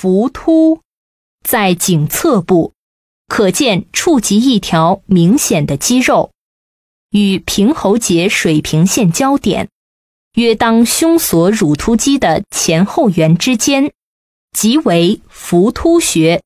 浮突在颈侧部可见触及一条明显的肌肉，与平喉结水平线交点，约当胸锁乳突肌的前后缘之间，即为浮突穴。